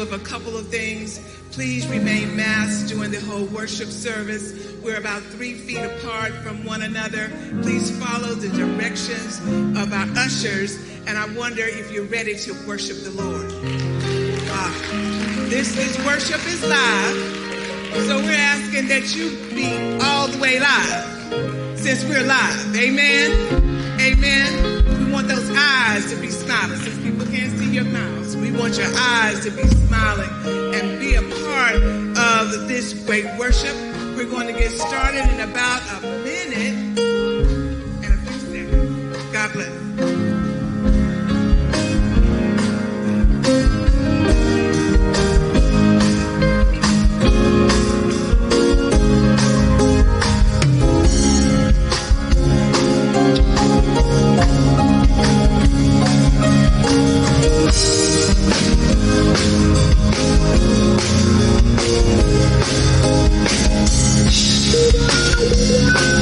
of a couple of things. Please remain masked during the whole worship service. We're about three feet apart from one another. Please follow the directions of our ushers. And I wonder if you're ready to worship the Lord. This is worship is live. So we're asking that you be all the way live since we're live. Amen. Amen. We want those eyes to be smiling since people can't see your mouth. We want your eyes to be smiling and be a part of this great worship. We're going to get started in about a minute and a few seconds. God bless. Good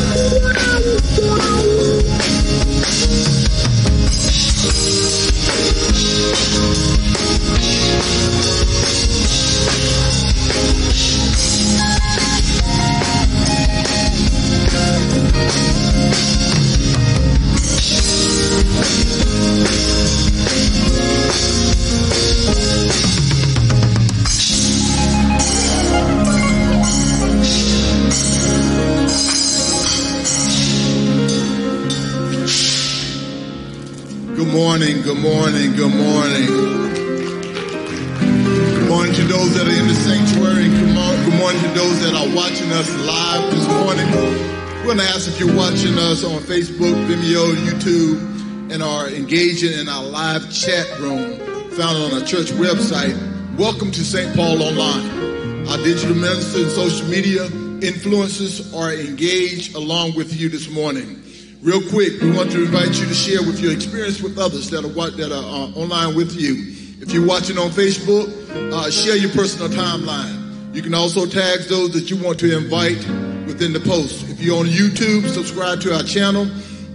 us on Facebook, Vimeo, YouTube, and are engaging in our live chat room found on our church website. Welcome to St. Paul Online. Our digital ministers and social media influencers are engaged along with you this morning. Real quick, we want to invite you to share with your experience with others that are that are uh, online with you. If you're watching on Facebook, uh, share your personal timeline. You can also tag those that you want to invite within the post. If you're on YouTube, subscribe to our channel,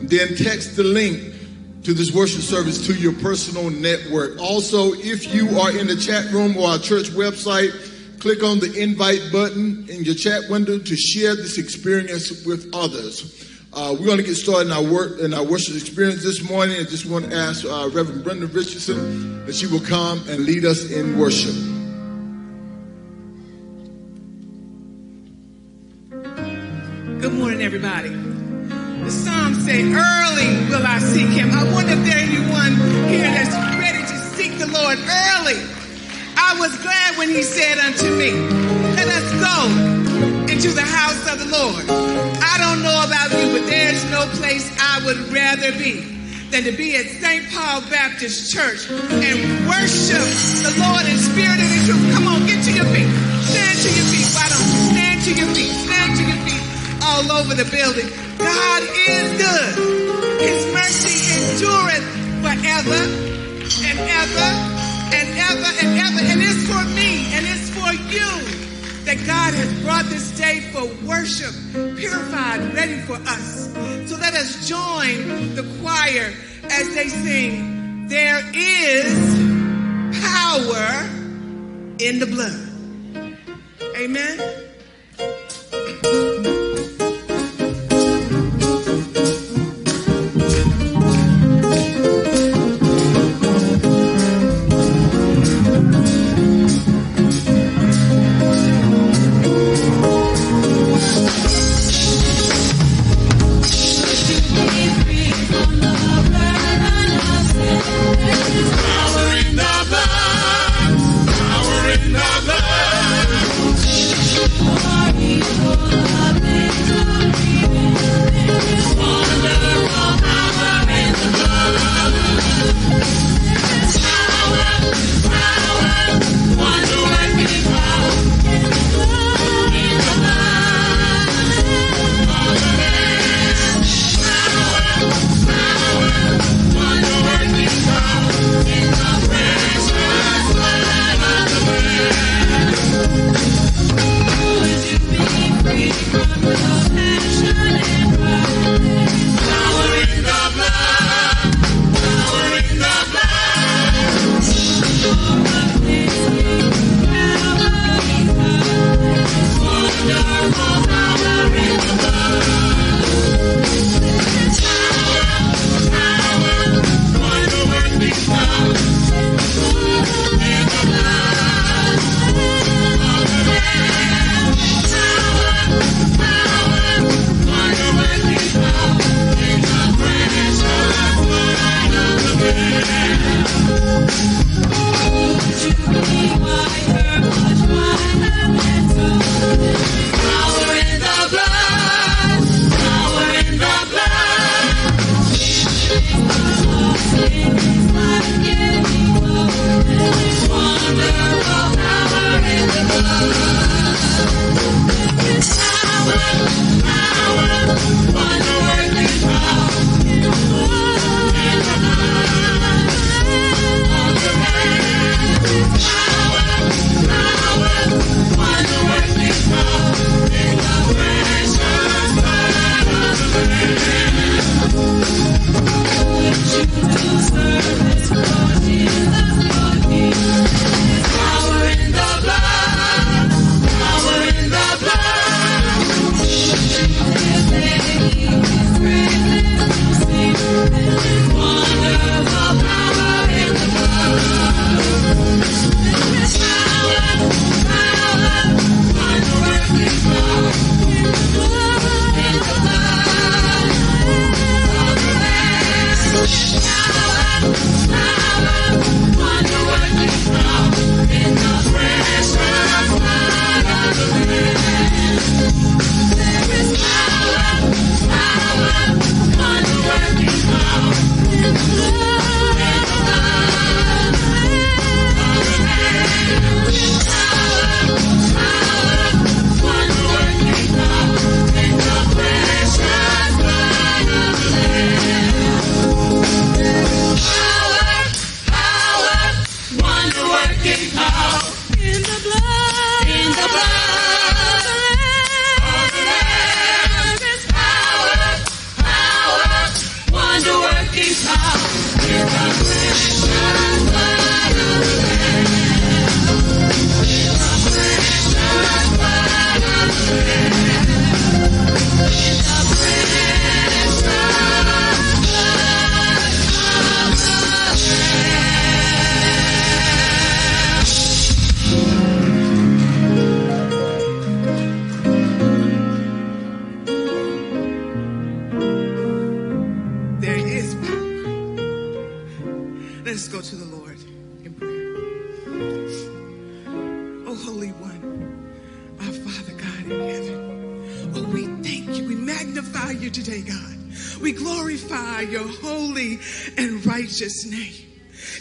then text the link to this worship service to your personal network. Also, if you are in the chat room or our church website, click on the invite button in your chat window to share this experience with others. Uh, we're going to get started in our work in our worship experience this morning. I just want to ask uh, Reverend Brenda Richardson that she will come and lead us in worship. Everybody. The song say, "Early will I seek Him." I wonder if there anyone here that's ready to seek the Lord early. I was glad when He said unto me, "Let us go into the house of the Lord." I don't know about you, but there's no place I would rather be than to be at St. Paul Baptist Church and worship the Lord in spirit and in truth. Come on, get to your feet. Stand to your feet. Why don't you stand to your feet? All over the building. God is good. His mercy endureth forever and ever and ever and ever. And it's for me and it's for you that God has brought this day for worship, purified, ready for us. So let us join the choir as they sing, There is power in the blood. Amen.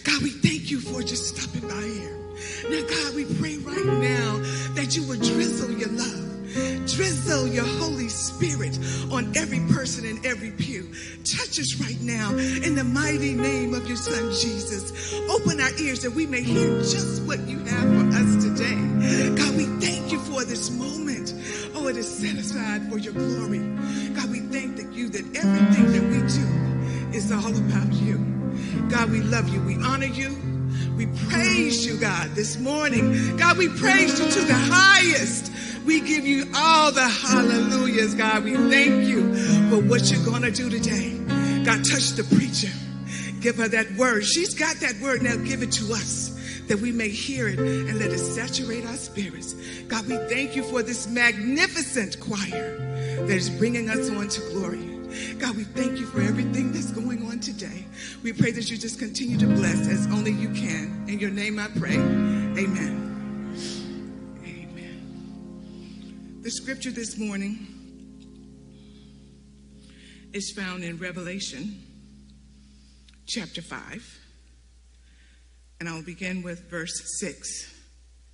God, we thank you for just stopping by here. Now, God, we pray right now that you would drizzle your love. Drizzle your Holy Spirit on every person in every pew. Touch us right now in the mighty name of your Son Jesus. Open our ears that we may hear just what you have for us today. God, we thank you for this moment. Oh, it is set aside for your glory. God, we thank that you that everything that we do is all about you. God, we love you. We honor you. We praise you, God, this morning. God, we praise you to the highest. We give you all the hallelujahs, God. We thank you for what you're going to do today. God, touch the preacher. Give her that word. She's got that word. Now give it to us that we may hear it and let it saturate our spirits. God, we thank you for this magnificent choir that is bringing us on to glory. God, we thank you for everything that's going on today. We pray that you just continue to bless as only you can. In your name I pray. Amen. Amen. The scripture this morning is found in Revelation chapter 5. And I'll begin with verse 6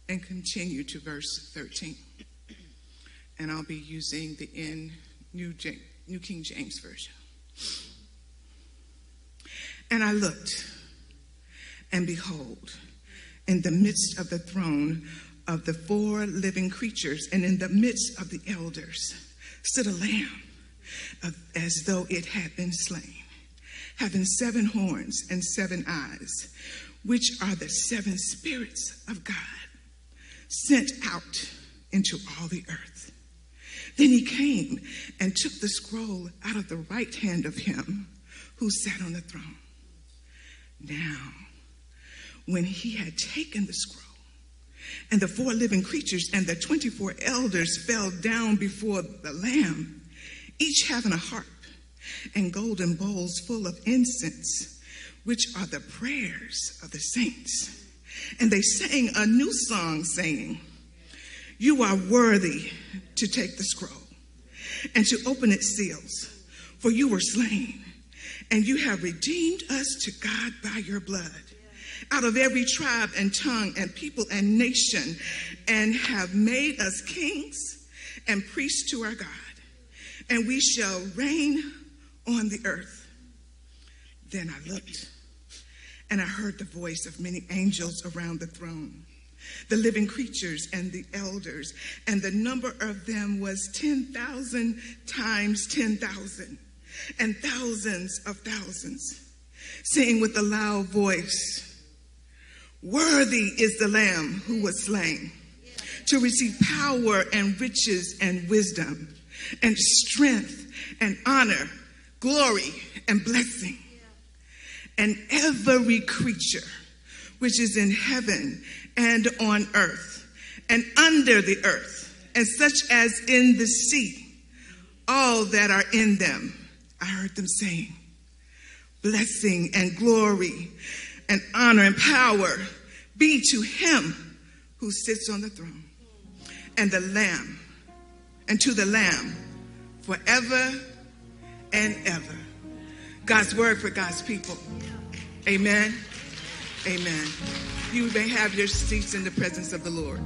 and continue to verse 13. And I'll be using the N New, Ja- New King James Version. And I looked, and behold, in the midst of the throne of the four living creatures, and in the midst of the elders, stood a lamb as though it had been slain, having seven horns and seven eyes, which are the seven spirits of God sent out into all the earth. Then he came and took the scroll out of the right hand of him who sat on the throne. Now, when he had taken the scroll, and the four living creatures and the 24 elders fell down before the Lamb, each having a harp and golden bowls full of incense, which are the prayers of the saints. And they sang a new song, saying, You are worthy to take the scroll and to open its seals, for you were slain, and you have redeemed us to God by your blood out of every tribe and tongue and people and nation, and have made us kings and priests to our God, and we shall reign on the earth. Then I looked, and I heard the voice of many angels around the throne, the living creatures and the elders, and the number of them was 10,000 times 10,000, and thousands of thousands, saying with a loud voice, Worthy is the Lamb who was slain to receive power and riches and wisdom and strength and honor, glory and blessing. And every creature which is in heaven and on earth and under the earth, and such as in the sea, all that are in them, I heard them saying, blessing and glory and honor and power be to him who sits on the throne and the lamb and to the lamb forever and ever. God's word for god's people. Amen. Amen you may have your seats in the presence of the lord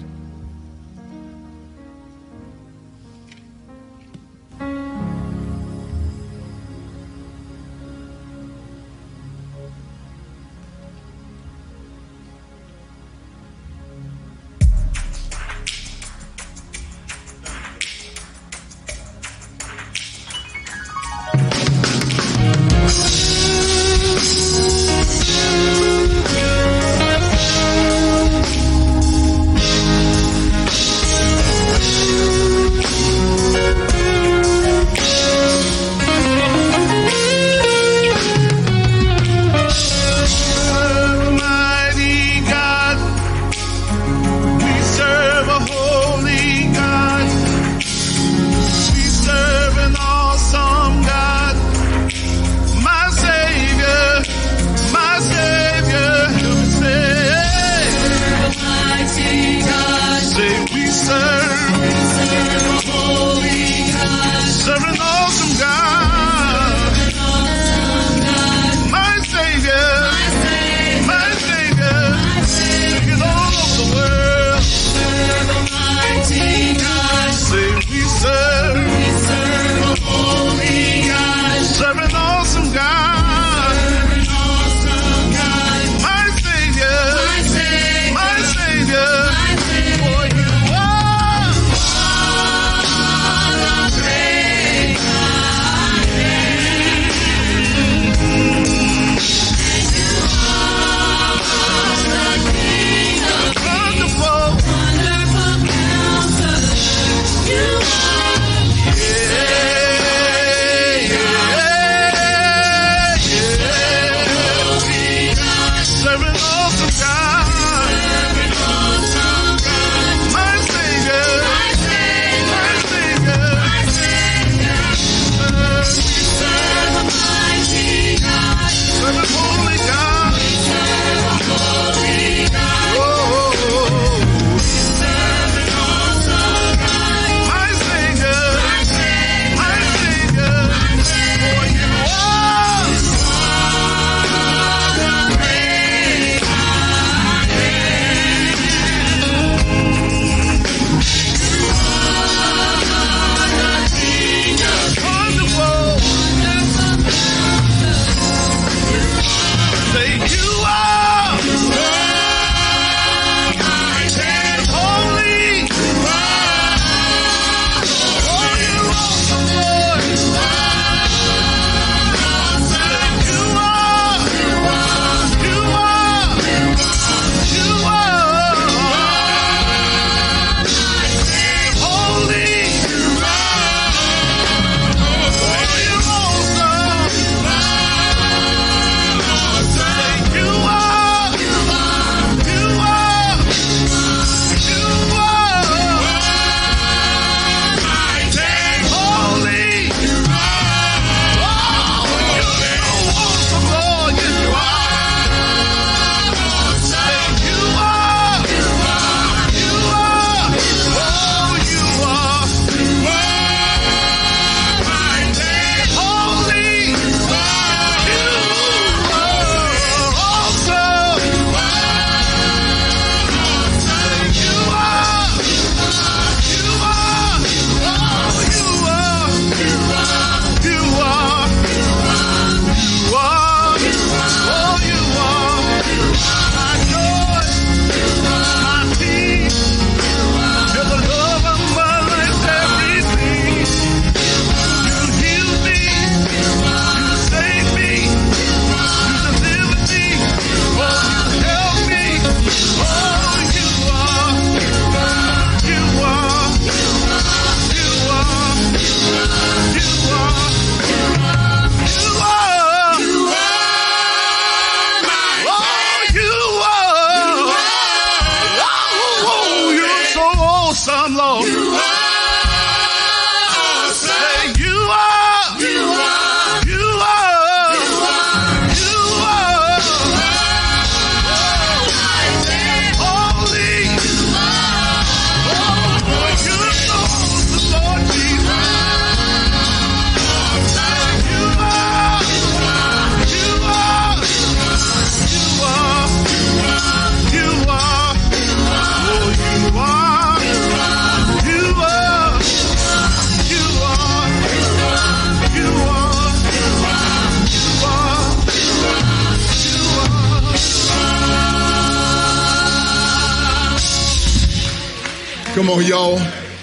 on, y'all.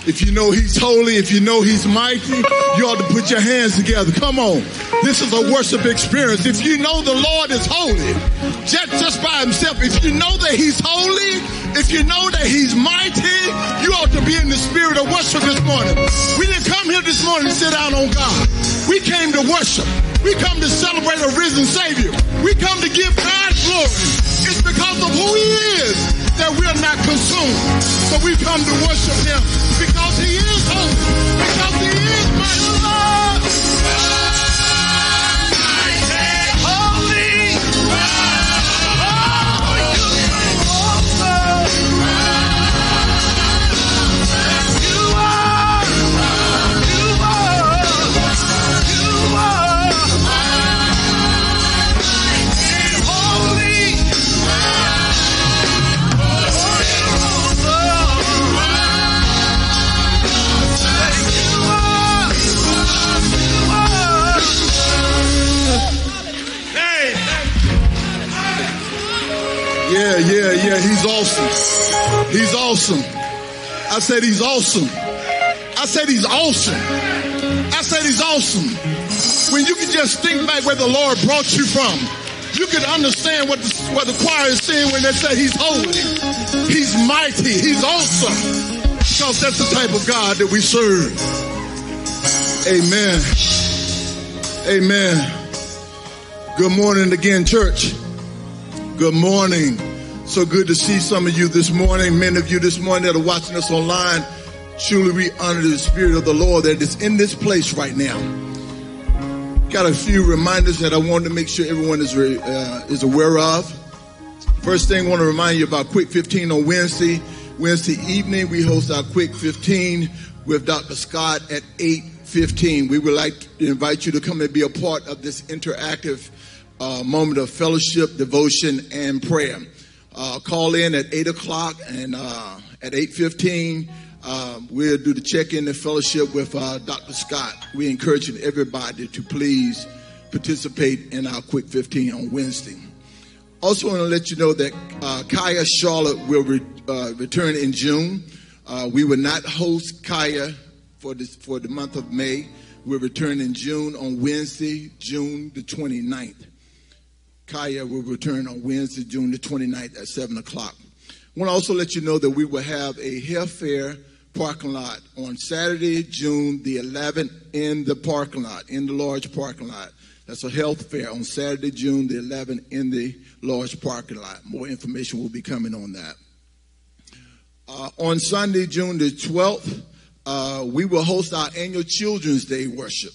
If you know he's holy, if you know he's mighty, you ought to put your hands together. Come on. This is a worship experience. If you know the Lord is holy, just, just by himself, if you know that he's holy, if you know that he's mighty, you ought to be in the spirit of worship this morning. We didn't come here this morning to sit down on God. We came to worship. We come to celebrate a risen Savior. We come to give God glory. It's because of who he is that we're not consumed. So we come to worship him because he is holy, because I said he's awesome. I said he's awesome. I said he's awesome. When you can just think back where the Lord brought you from, you can understand what the, what the choir is saying when they say he's holy. He's mighty. He's awesome. Because that's the type of God that we serve. Amen. Amen. Good morning again, church. Good morning. So good to see some of you this morning, many of you this morning that are watching us online. Truly, we honor the Spirit of the Lord that is in this place right now. Got a few reminders that I wanted to make sure everyone is uh, is aware of. First thing, I want to remind you about Quick 15 on Wednesday. Wednesday evening, we host our Quick 15 with Dr. Scott at 8:15. We would like to invite you to come and be a part of this interactive uh, moment of fellowship, devotion, and prayer. Uh, call in at 8 o'clock and uh, at 8.15, um, we'll do the check-in and fellowship with uh, Dr. Scott. We're encouraging everybody to please participate in our Quick 15 on Wednesday. Also want to let you know that uh, Kaya Charlotte will re- uh, return in June. Uh, we will not host Kaya for, this, for the month of May. We'll return in June on Wednesday, June the 29th. Kaya will return on Wednesday, June the 29th at 7 o'clock. I want to also let you know that we will have a health fair parking lot on Saturday, June the 11th in the parking lot, in the large parking lot. That's a health fair on Saturday, June the 11th in the large parking lot. More information will be coming on that. Uh, on Sunday, June the 12th, uh, we will host our annual Children's Day worship.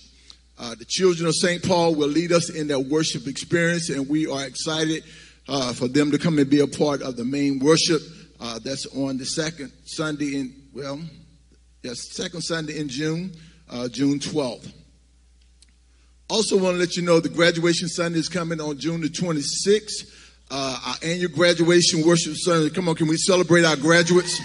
Uh, the children of St. Paul will lead us in that worship experience, and we are excited uh, for them to come and be a part of the main worship. Uh, that's on the second Sunday in, well, yes, second Sunday in June, uh, June 12th. Also, want to let you know the graduation Sunday is coming on June the 26th. Uh, our annual graduation worship Sunday. Come on, can we celebrate our graduates?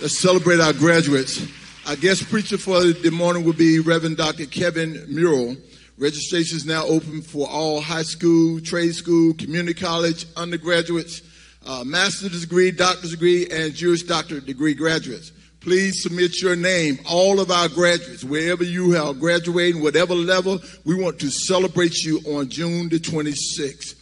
Let's celebrate our graduates. Our guest preacher for the morning will be Reverend Dr. Kevin Murrell. Registration is now open for all high school, trade school, community college, undergraduates, uh, master's degree, doctor's degree, and juris doctorate degree graduates. Please submit your name. All of our graduates, wherever you are graduating, whatever level, we want to celebrate you on June the 26th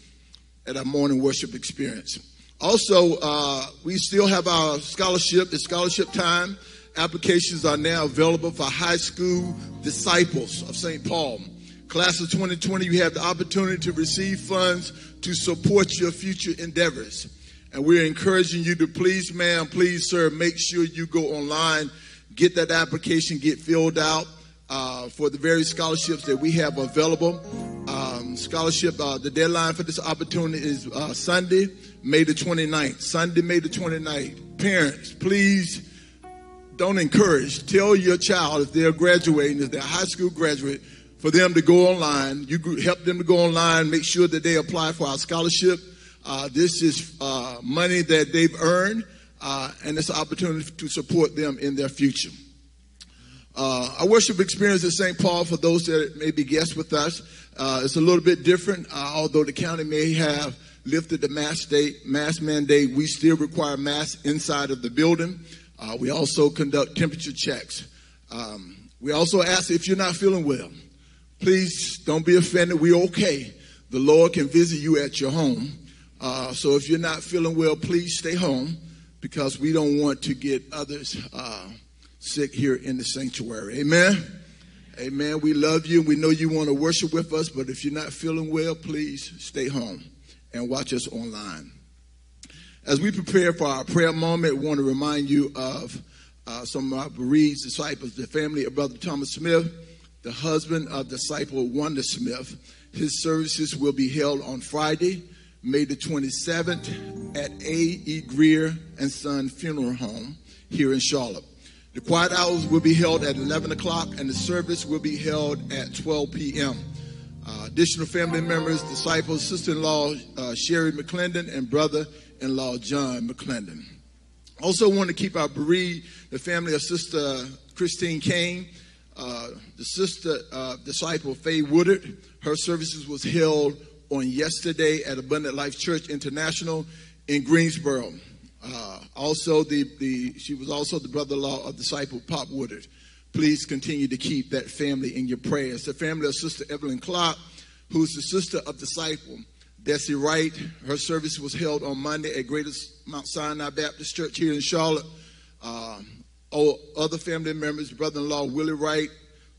at our morning worship experience. Also, uh, we still have our scholarship, it's scholarship time. Applications are now available for high school disciples of St. Paul. Class of 2020, you have the opportunity to receive funds to support your future endeavors. And we're encouraging you to please, ma'am, please, sir, make sure you go online, get that application, get filled out uh, for the various scholarships that we have available. Um, scholarship, uh, the deadline for this opportunity is uh, Sunday, May the 29th. Sunday, May the 29th. Parents, please don't encourage. Tell your child if they're graduating, if they're a high school graduate, for them to go online. You help them to go online, make sure that they apply for our scholarship. Uh, this is uh, money that they've earned, uh, and it's an opportunity to support them in their future. Uh, our worship experience at St. Paul, for those that may be guests with us, uh, it's a little bit different, uh, although the county may have lifted the mask, state, mask mandate. We still require masks inside of the building. Uh, we also conduct temperature checks. Um, we also ask if you're not feeling well, please don't be offended. We're okay. The Lord can visit you at your home. Uh, so if you're not feeling well, please stay home because we don't want to get others uh, sick here in the sanctuary. Amen. Amen. We love you. We know you want to worship with us, but if you're not feeling well, please stay home and watch us online. As we prepare for our prayer moment, we want to remind you of uh, some of our bereaved disciples, the family of Brother Thomas Smith, the husband of disciple Wanda Smith. His services will be held on Friday, May the 27th at A.E. Greer and Son Funeral Home here in Charlotte. The quiet hours will be held at 11 o'clock and the service will be held at 12 p.m. Uh, additional family members, disciples, sister-in-law uh, Sherry McClendon and brother-in-law John McClendon. Also want to keep our bereaved, the family of Sister Christine Kane, uh, the sister uh, disciple Faye Woodard. Her services was held on yesterday at Abundant Life Church International in Greensboro. Uh, also, the, the, she was also the brother-in-law of disciple Pop Woodard. Please continue to keep that family in your prayers. The family of Sister Evelyn Clark, who's the sister of disciple Bessie Wright. Her service was held on Monday at Greater Mount Sinai Baptist Church here in Charlotte. Uh, all other family members, brother-in-law Willie Wright,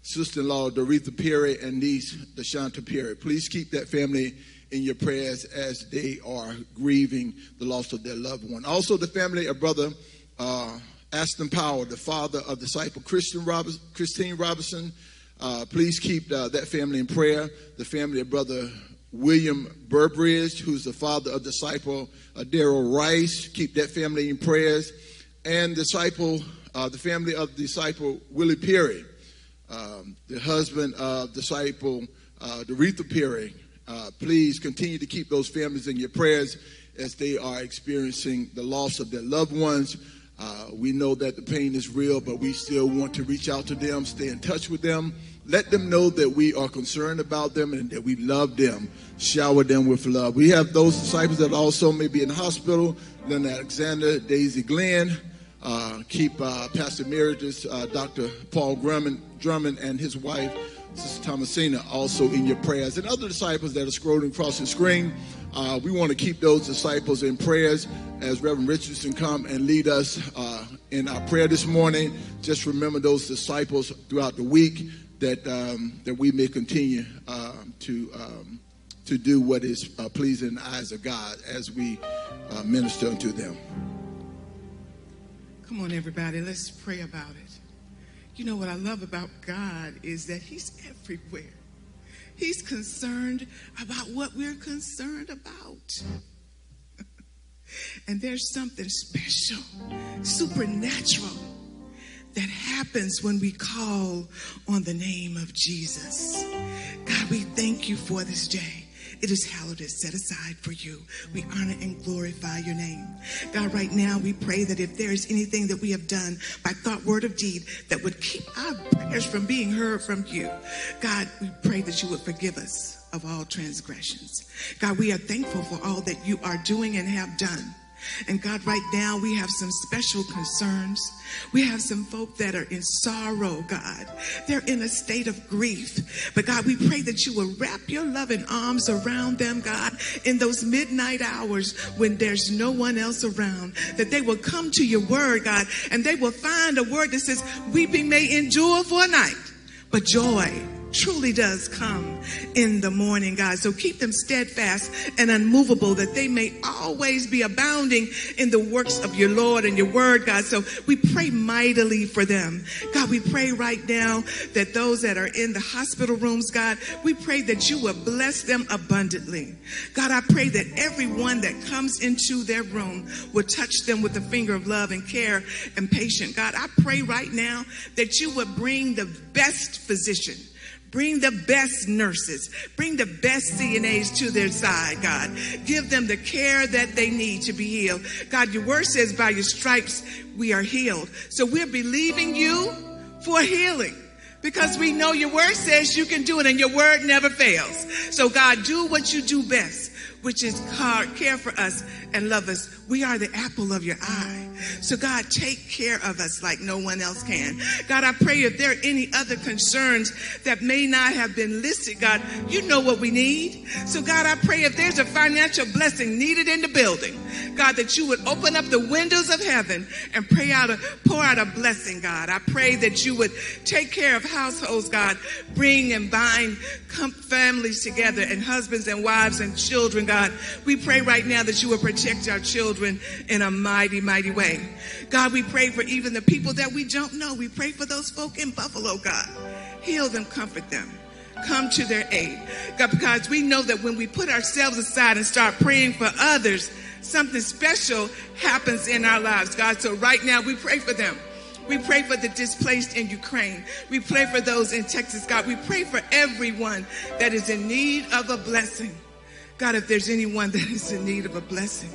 sister-in-law Doretha Perry, and niece Deshanta Perry. Please keep that family in your prayers as they are grieving the loss of their loved one. Also, the family of brother uh, Aston Power, the father of disciple Christian Christine Robinson. Uh, please keep uh, that family in prayer. The family of brother William Burbridge, who's the father of disciple uh, Daryl Rice. Keep that family in prayers. And disciple, uh, the family of disciple Willie Perry, um, the husband of disciple uh, Doretha Perry. Uh, please continue to keep those families in your prayers as they are experiencing the loss of their loved ones. Uh, we know that the pain is real, but we still want to reach out to them, stay in touch with them, let them know that we are concerned about them and that we love them. Shower them with love. We have those disciples that also may be in the hospital. Leonard Alexander, Daisy Glenn. Uh, keep uh, Pastor Emeritus, uh, Dr. Paul Drummond, Drummond, and his wife, Sister Thomasina, also in your prayers. And other disciples that are scrolling across the screen, uh, we want to keep those disciples in prayers as Reverend Richardson come and lead us uh, in our prayer this morning. Just remember those disciples throughout the week that um, that we may continue uh, to um, to do what is uh, pleasing in the eyes of God as we uh, minister unto them. Come on, everybody, let's pray about it. You know what I love about God is that He's everywhere. He's concerned about what we're concerned about. and there's something special, supernatural that happens when we call on the name of Jesus. God, we thank you for this day. It is hallowed is set aside for you. We honor and glorify your name. God, right now we pray that if there is anything that we have done by thought, word, of deed that would keep our prayers from being heard from you, God, we pray that you would forgive us of all transgressions. God, we are thankful for all that you are doing and have done. And God, right now we have some special concerns. We have some folk that are in sorrow, God. They're in a state of grief. But God, we pray that you will wrap your loving arms around them, God, in those midnight hours when there's no one else around. That they will come to your word, God, and they will find a word that says, weeping may endure for a night, but joy truly does come in the morning, God. So keep them steadfast and unmovable that they may always be abounding in the works of your Lord and your word, God. So we pray mightily for them. God, we pray right now that those that are in the hospital rooms, God, we pray that you will bless them abundantly. God, I pray that everyone that comes into their room will touch them with the finger of love and care and patience. God, I pray right now that you would bring the best physician Bring the best nurses, bring the best CNAs to their side, God. Give them the care that they need to be healed. God, your word says by your stripes we are healed. So we're believing you for healing because we know your word says you can do it and your word never fails. So God, do what you do best which is care for us and love us. We are the apple of your eye. So God, take care of us like no one else can. God, I pray if there are any other concerns that may not have been listed, God, you know what we need. So God, I pray if there's a financial blessing needed in the building, God, that you would open up the windows of heaven and pray out a, pour out a blessing, God. I pray that you would take care of households, God, bring and bind families together and husbands and wives and children, God. We pray right now that you will protect our children in a mighty, mighty way. God, we pray for even the people that we don't know. We pray for those folk in Buffalo, God. Heal them, comfort them come to their aid. God, because we know that when we put ourselves aside and start praying for others, something special happens in our lives, God. So right now we pray for them. We pray for the displaced in Ukraine. We pray for those in Texas, God. We pray for everyone that is in need of a blessing. God, if there's anyone that is in need of a blessing,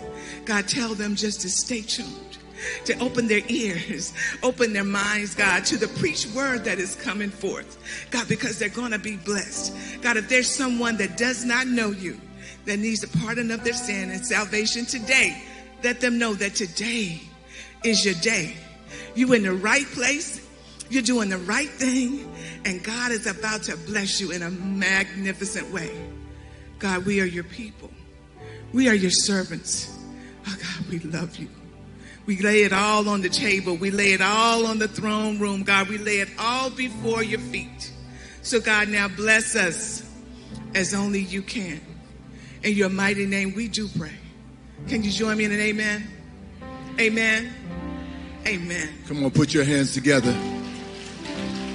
God, tell them just to stay tuned, to open their ears, open their minds, God, to the preached word that is coming forth. God, because they're going to be blessed. God, if there's someone that does not know you, that needs a pardon of their sin and salvation today, let them know that today is your day. You're in the right place. You're doing the right thing. And God is about to bless you in a magnificent way. God, we are your people. We are your servants. Oh, God, we love you. We lay it all on the table. We lay it all on the throne room. God, we lay it all before your feet. So, God, now bless us as only you can. In your mighty name, we do pray. Can you join me in an amen? Amen. Amen. Come on, put your hands together.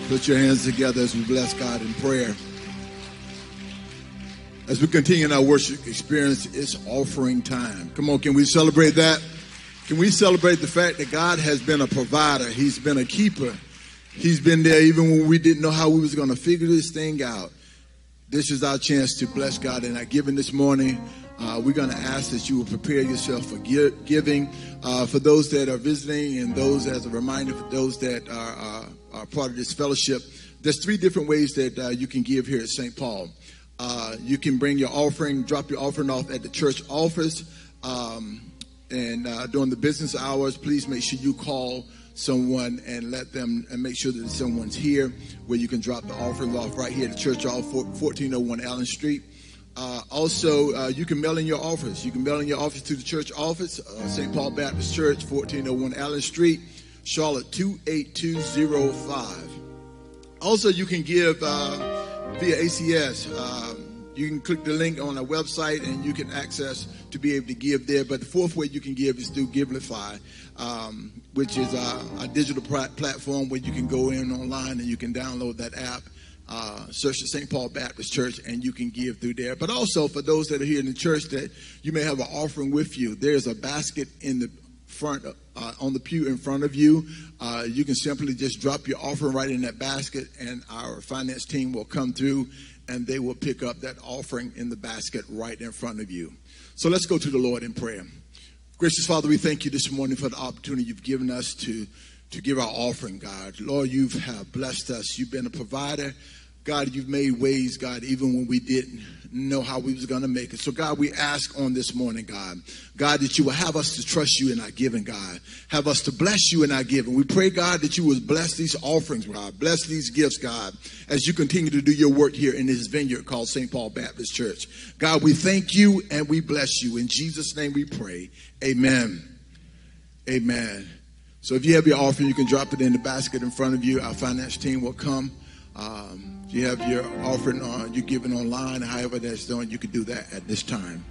Put your hands together as we bless God in prayer. As we continue in our worship experience, it's offering time. Come on, can we celebrate that? Can we celebrate the fact that God has been a provider? He's been a keeper. He's been there even when we didn't know how we was going to figure this thing out. This is our chance to bless God in our giving this morning. Uh, we're going to ask that you will prepare yourself for giving. Uh, for those that are visiting and those as a reminder for those that are, uh, are part of this fellowship, there's three different ways that uh, you can give here at St. Paul. Uh, you can bring your offering, drop your offering off at the church office. Um, and uh, during the business hours, please make sure you call someone and let them and make sure that someone's here where you can drop the offering off right here at the church off 1401 Allen Street. Uh, also, uh, you can mail in your office. You can mail in your office to the church office, uh, St. Paul Baptist Church, 1401 Allen Street, Charlotte 28205. Also, you can give uh, via ACS. You can click the link on our website and you can access to be able to give there. But the fourth way you can give is through Givelify um, which is a, a digital platform where you can go in online and you can download that app. Uh, search the St. Paul Baptist Church and you can give through there. But also for those that are here in the church that you may have an offering with you, there's a basket in the front uh, on the pew in front of you. Uh, you can simply just drop your offering right in that basket, and our finance team will come through and they will pick up that offering in the basket right in front of you. So let's go to the Lord in prayer. Gracious Father, we thank you this morning for the opportunity you've given us to, to give our offering, God. Lord, you have blessed us. You've been a provider. God, you've made ways, God, even when we didn't know how we was going to make it. So, God, we ask on this morning, God, God, that you will have us to trust you in our giving, God. Have us to bless you in our giving. We pray, God, that you will bless these offerings, God. Bless these gifts, God, as you continue to do your work here in this vineyard called St. Paul Baptist Church. God, we thank you and we bless you. In Jesus' name we pray. Amen. Amen. So if you have your offering, you can drop it in the basket in front of you. Our finance team will come. Um, if you have your offering on, you're giving online, however that's done, you can do that at this time.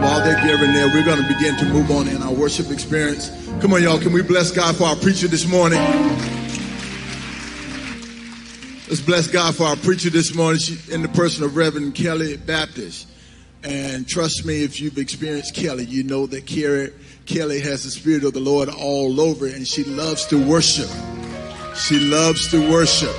While they're giving there, we're going to begin to move on in our worship experience. Come on, y'all. Can we bless God for our preacher this morning? Let's bless God for our preacher this morning in the person of Reverend Kelly Baptist. And trust me, if you've experienced Kelly, you know that Kelly, Kelly has the Spirit of the Lord all over, and she loves to worship. She loves to worship.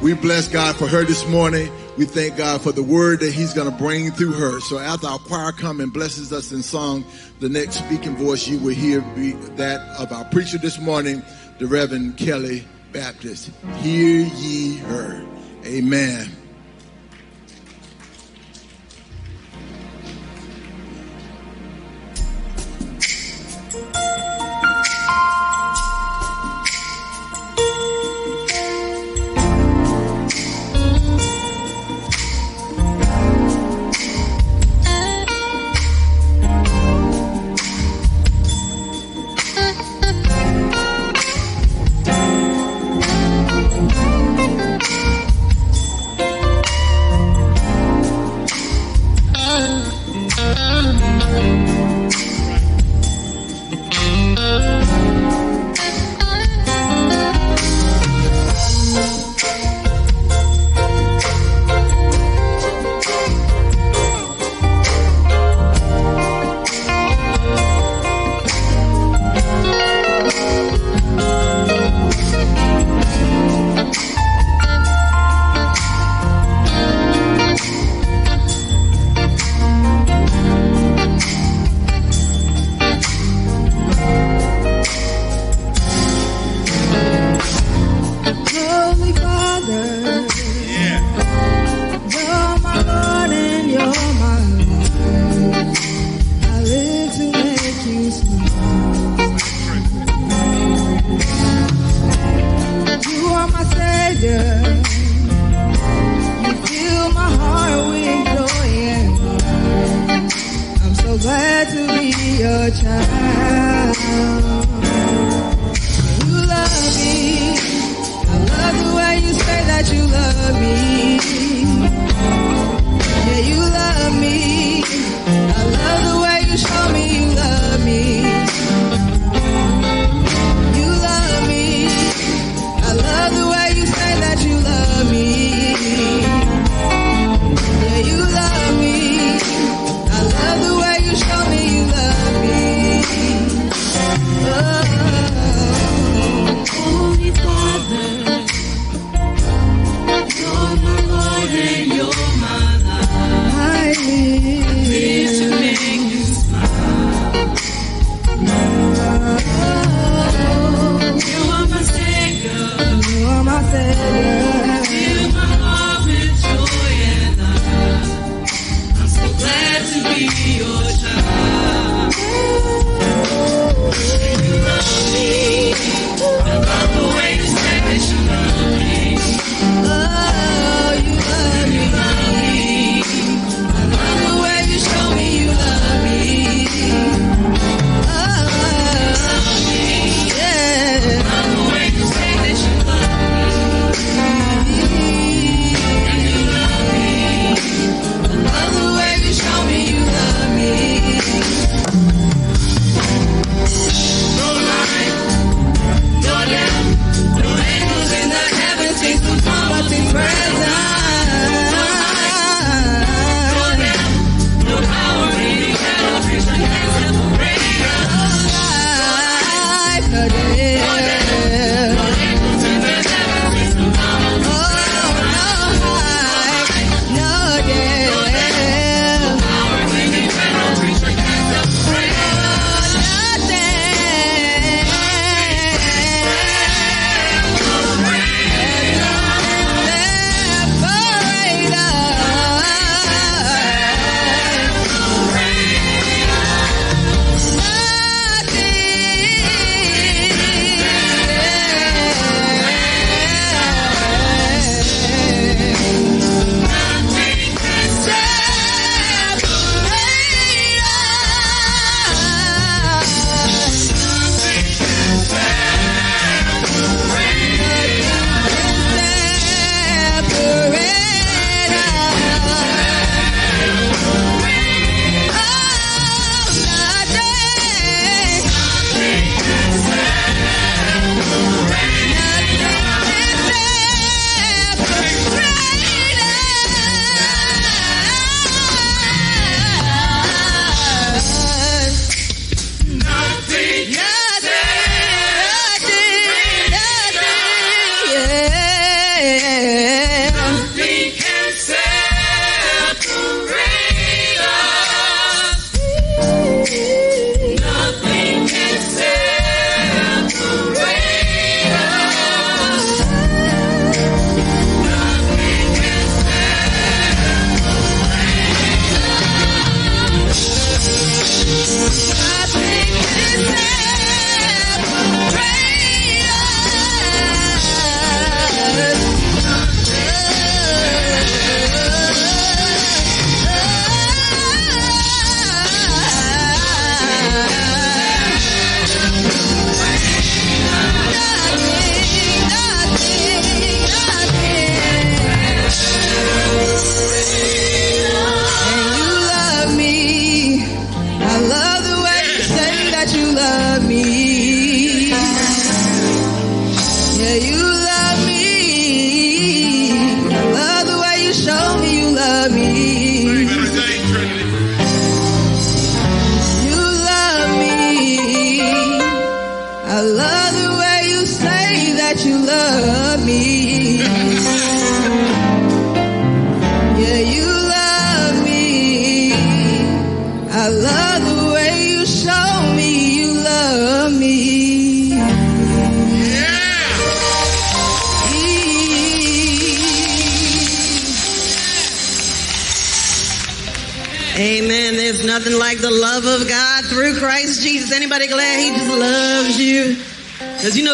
We bless God for her this morning. We thank God for the word that He's going to bring through her. So after our choir come and blesses us in song, the next speaking voice you will hear be that of our preacher this morning, the Reverend Kelly Baptist. Hear ye her. Amen.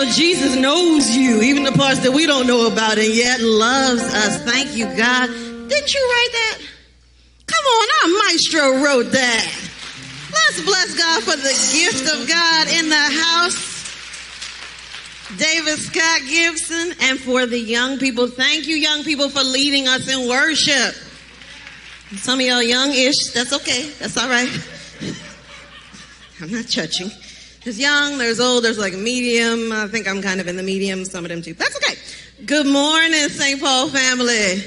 Jesus knows you, even the parts that we don't know about, and yet loves us. Thank you, God. Didn't you write that? Come on, our maestro wrote that. Let's bless God for the gift of God in the house. David Scott Gibson, and for the young people. Thank you, young people, for leading us in worship. Some of y'all young-ish. That's okay. That's all right. I'm not judging. There's young, there's old, there's like medium. I think I'm kind of in the medium. Some of them too. That's okay. Good morning, St. Paul family.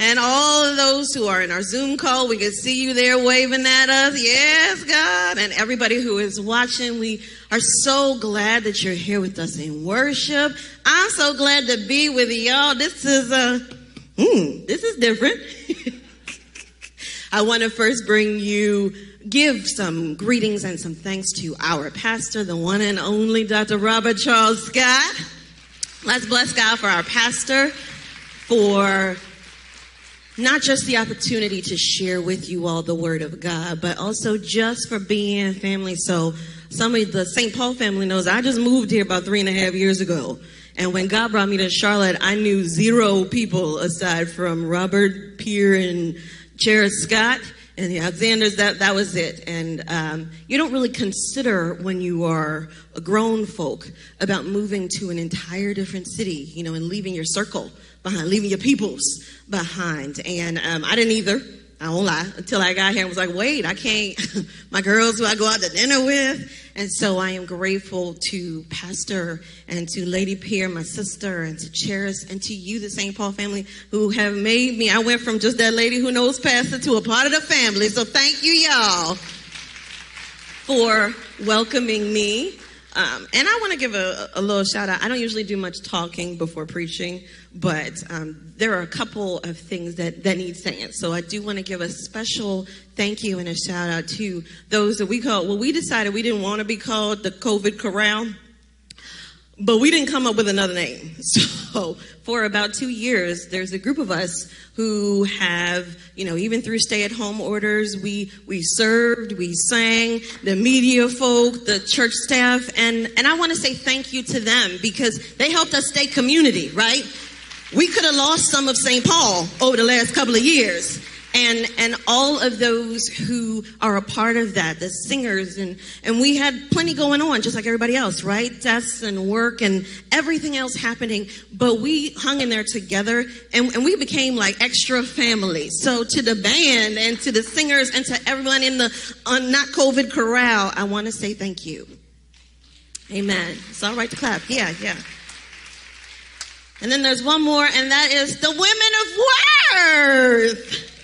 And all of those who are in our Zoom call, we can see you there waving at us. Yes, God. And everybody who is watching, we are so glad that you're here with us in worship. I'm so glad to be with y'all. This is a, uh, hmm, this is different. I want to first bring you, give some greetings and some thanks to our pastor, the one and only Dr. Robert Charles Scott. Let's bless God for our pastor, for not just the opportunity to share with you all the word of God, but also just for being family. So some of the St. Paul family knows I just moved here about three and a half years ago. And when God brought me to Charlotte, I knew zero people aside from Robert Peer and Jared Scott and the Alexanders, that, that was it. And um, you don't really consider when you are a grown folk about moving to an entire different city, you know, and leaving your circle behind, leaving your peoples behind. And um, I didn't either. I won't lie. Until I got here and was like, wait, I can't. My girls who I go out to dinner with. And so I am grateful to Pastor and to Lady Pierre, my sister, and to Cheris, and to you, the St. Paul family, who have made me. I went from just that lady who knows Pastor to a part of the family. So thank you, y'all, for welcoming me. Um, and I want to give a, a, little shout out. I don't usually do much talking before preaching, but um, there are a couple of things that, that need saying. So I do want to give a special thank you and a shout out to those that we call, well, we decided we didn't want to be called the COVID corral. But we didn't come up with another name. So for about two years, there's a group of us who have, you know, even through stay-at-home orders, we we served, we sang, the media folk, the church staff, and and I want to say thank you to them because they helped us stay community, right? We could have lost some of St. Paul over the last couple of years and and all of those who are a part of that, the singers, and and we had plenty going on, just like everybody else, right? Deaths and work and everything else happening, but we hung in there together, and, and we became like extra family. So to the band and to the singers and to everyone in the uh, not COVID corral, I want to say thank you. Amen. It's all right to clap. Yeah, yeah. And then there's one more, and that is the women of worth.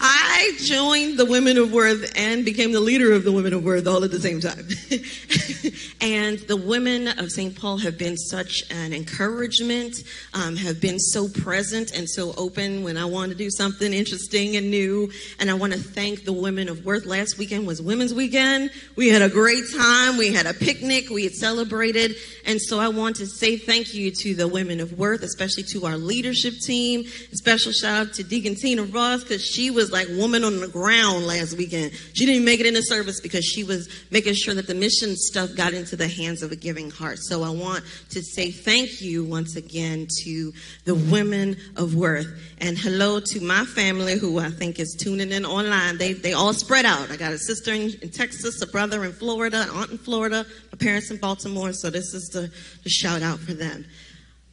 I joined the Women of Worth and became the leader of the Women of Worth all at the same time. and the women of St. Paul have been such an encouragement, um, have been so present and so open when I want to do something interesting and new. And I want to thank the Women of Worth. Last weekend was Women's Weekend. We had a great time. We had a picnic. We had celebrated. And so I want to say thank you to the Women of Worth, especially to our leadership team. A special shout out to Deacon Tina Ross because she was was like woman on the ground last weekend. She didn't make it into service because she was making sure that the mission stuff got into the hands of a giving heart. So I want to say thank you once again to the women of worth. And hello to my family who I think is tuning in online. They, they all spread out. I got a sister in, in Texas, a brother in Florida, an aunt in Florida, my parents in Baltimore. So this is the, the shout out for them.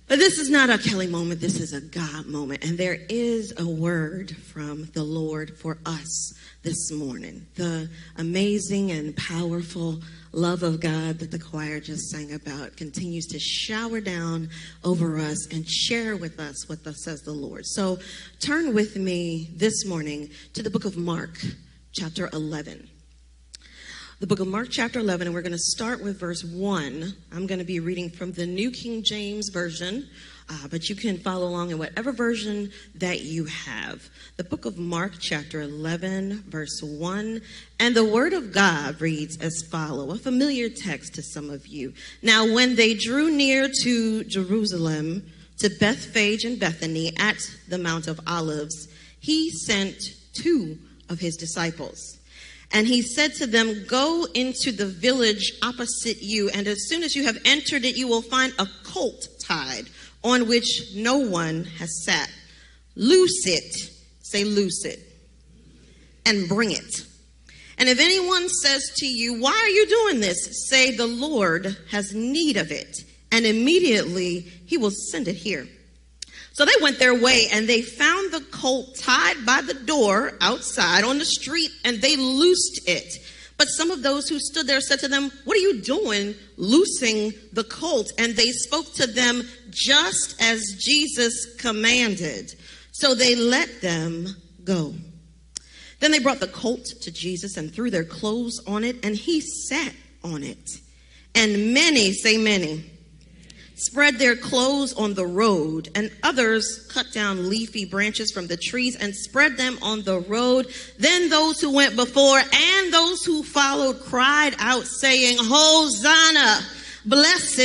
But this is not a Kelly moment, this is a God moment. And there is a word from the Lord for us this morning. The amazing and powerful love of God that the choir just sang about continues to shower down over us and share with us what thus says the Lord. So turn with me this morning to the book of Mark, chapter 11 the book of Mark, chapter 11, and we're going to start with verse 1. I'm going to be reading from the New King James Version, uh, but you can follow along in whatever version that you have. The book of Mark, chapter 11, verse 1. And the word of God reads as follow, a familiar text to some of you. Now, when they drew near to Jerusalem, to Bethphage and Bethany at the Mount of Olives, he sent two of his disciples. And he said to them, Go into the village opposite you, and as soon as you have entered it, you will find a colt tied on which no one has sat. Loose it, say, loose it, and bring it. And if anyone says to you, Why are you doing this? say, The Lord has need of it. And immediately he will send it here. So they went their way and they found the colt tied by the door outside on the street and they loosed it. But some of those who stood there said to them, What are you doing loosing the colt? And they spoke to them just as Jesus commanded. So they let them go. Then they brought the colt to Jesus and threw their clothes on it, and he sat on it. And many, say many, spread their clothes on the road, and others cut down leafy branches from the trees and spread them on the road. Then those who went before and those who followed cried out, saying, Hosanna! Blessed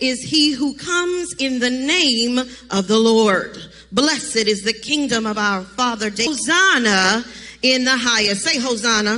is he who comes in the name of the Lord. Blessed is the kingdom of our Father. Hosanna in the highest. Say Hosanna.